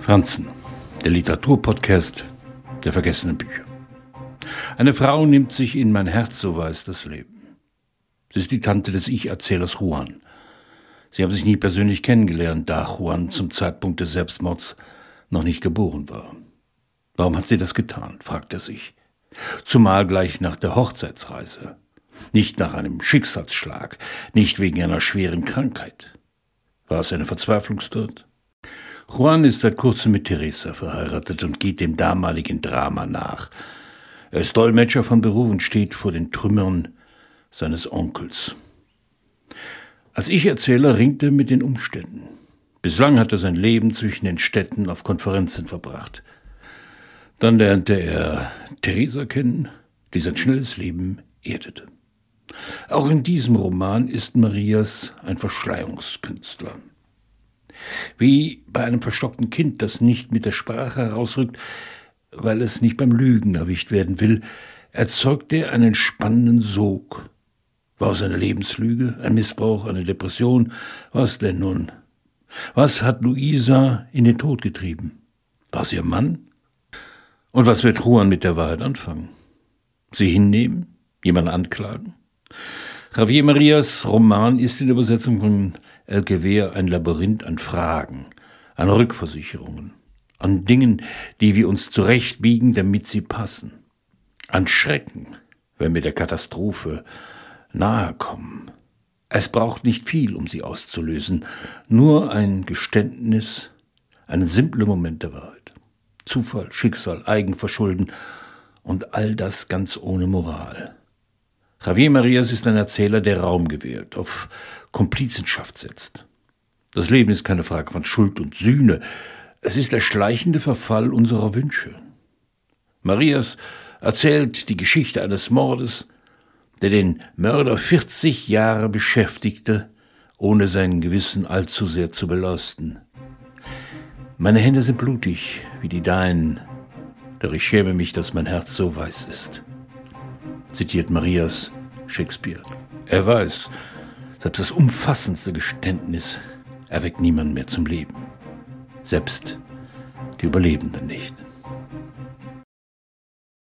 Franzen, der Literaturpodcast der vergessenen Bücher. Eine Frau nimmt sich in mein Herz, so weiß das Leben. Sie ist die Tante des Ich-Erzählers Juan. Sie haben sich nie persönlich kennengelernt, da Juan zum Zeitpunkt des Selbstmords noch nicht geboren war. Warum hat sie das getan? fragt er sich. Zumal gleich nach der Hochzeitsreise. Nicht nach einem Schicksalsschlag, nicht wegen einer schweren Krankheit. War es eine Verzweiflungstod? Juan ist seit kurzem mit Teresa verheiratet und geht dem damaligen Drama nach. Er ist Dolmetscher von Beruf und steht vor den Trümmern seines Onkels. Als Ich-Erzähler ringt er mit den Umständen. Bislang hat er sein Leben zwischen den Städten auf Konferenzen verbracht. Dann lernte er Theresa kennen, die sein schnelles Leben erdete. Auch in diesem Roman ist Marias ein Verschleierungskünstler. Wie bei einem verstockten Kind, das nicht mit der Sprache herausrückt, weil es nicht beim Lügen erwischt werden will, erzeugt er einen spannenden Sog. War es eine Lebenslüge, ein Missbrauch, eine Depression? Was denn nun? Was hat Luisa in den Tod getrieben? War es ihr Mann? Und was wird Juan mit der Wahrheit anfangen? Sie hinnehmen? Jemanden anklagen? Javier Marias Roman ist in der Übersetzung von El Gewehr ein Labyrinth an Fragen, an Rückversicherungen, an Dingen, die wir uns zurechtbiegen, damit sie passen, an Schrecken, wenn wir der Katastrophe nahe kommen. Es braucht nicht viel, um sie auszulösen, nur ein Geständnis, einen simplen Moment der Wahrheit. Zufall, Schicksal, Eigenverschulden und all das ganz ohne Moral. Javier Marias ist ein Erzähler, der Raum gewählt, auf Komplizenschaft setzt. Das Leben ist keine Frage von Schuld und Sühne, es ist der schleichende Verfall unserer Wünsche. Marias erzählt die Geschichte eines Mordes, der den Mörder 40 Jahre beschäftigte, ohne sein Gewissen allzu sehr zu belasten. Meine Hände sind blutig wie die deinen, doch ich schäme mich, dass mein Herz so weiß ist zitiert Marias Shakespeare. Er weiß, selbst das umfassendste Geständnis erweckt niemanden mehr zum Leben. Selbst die Überlebenden nicht.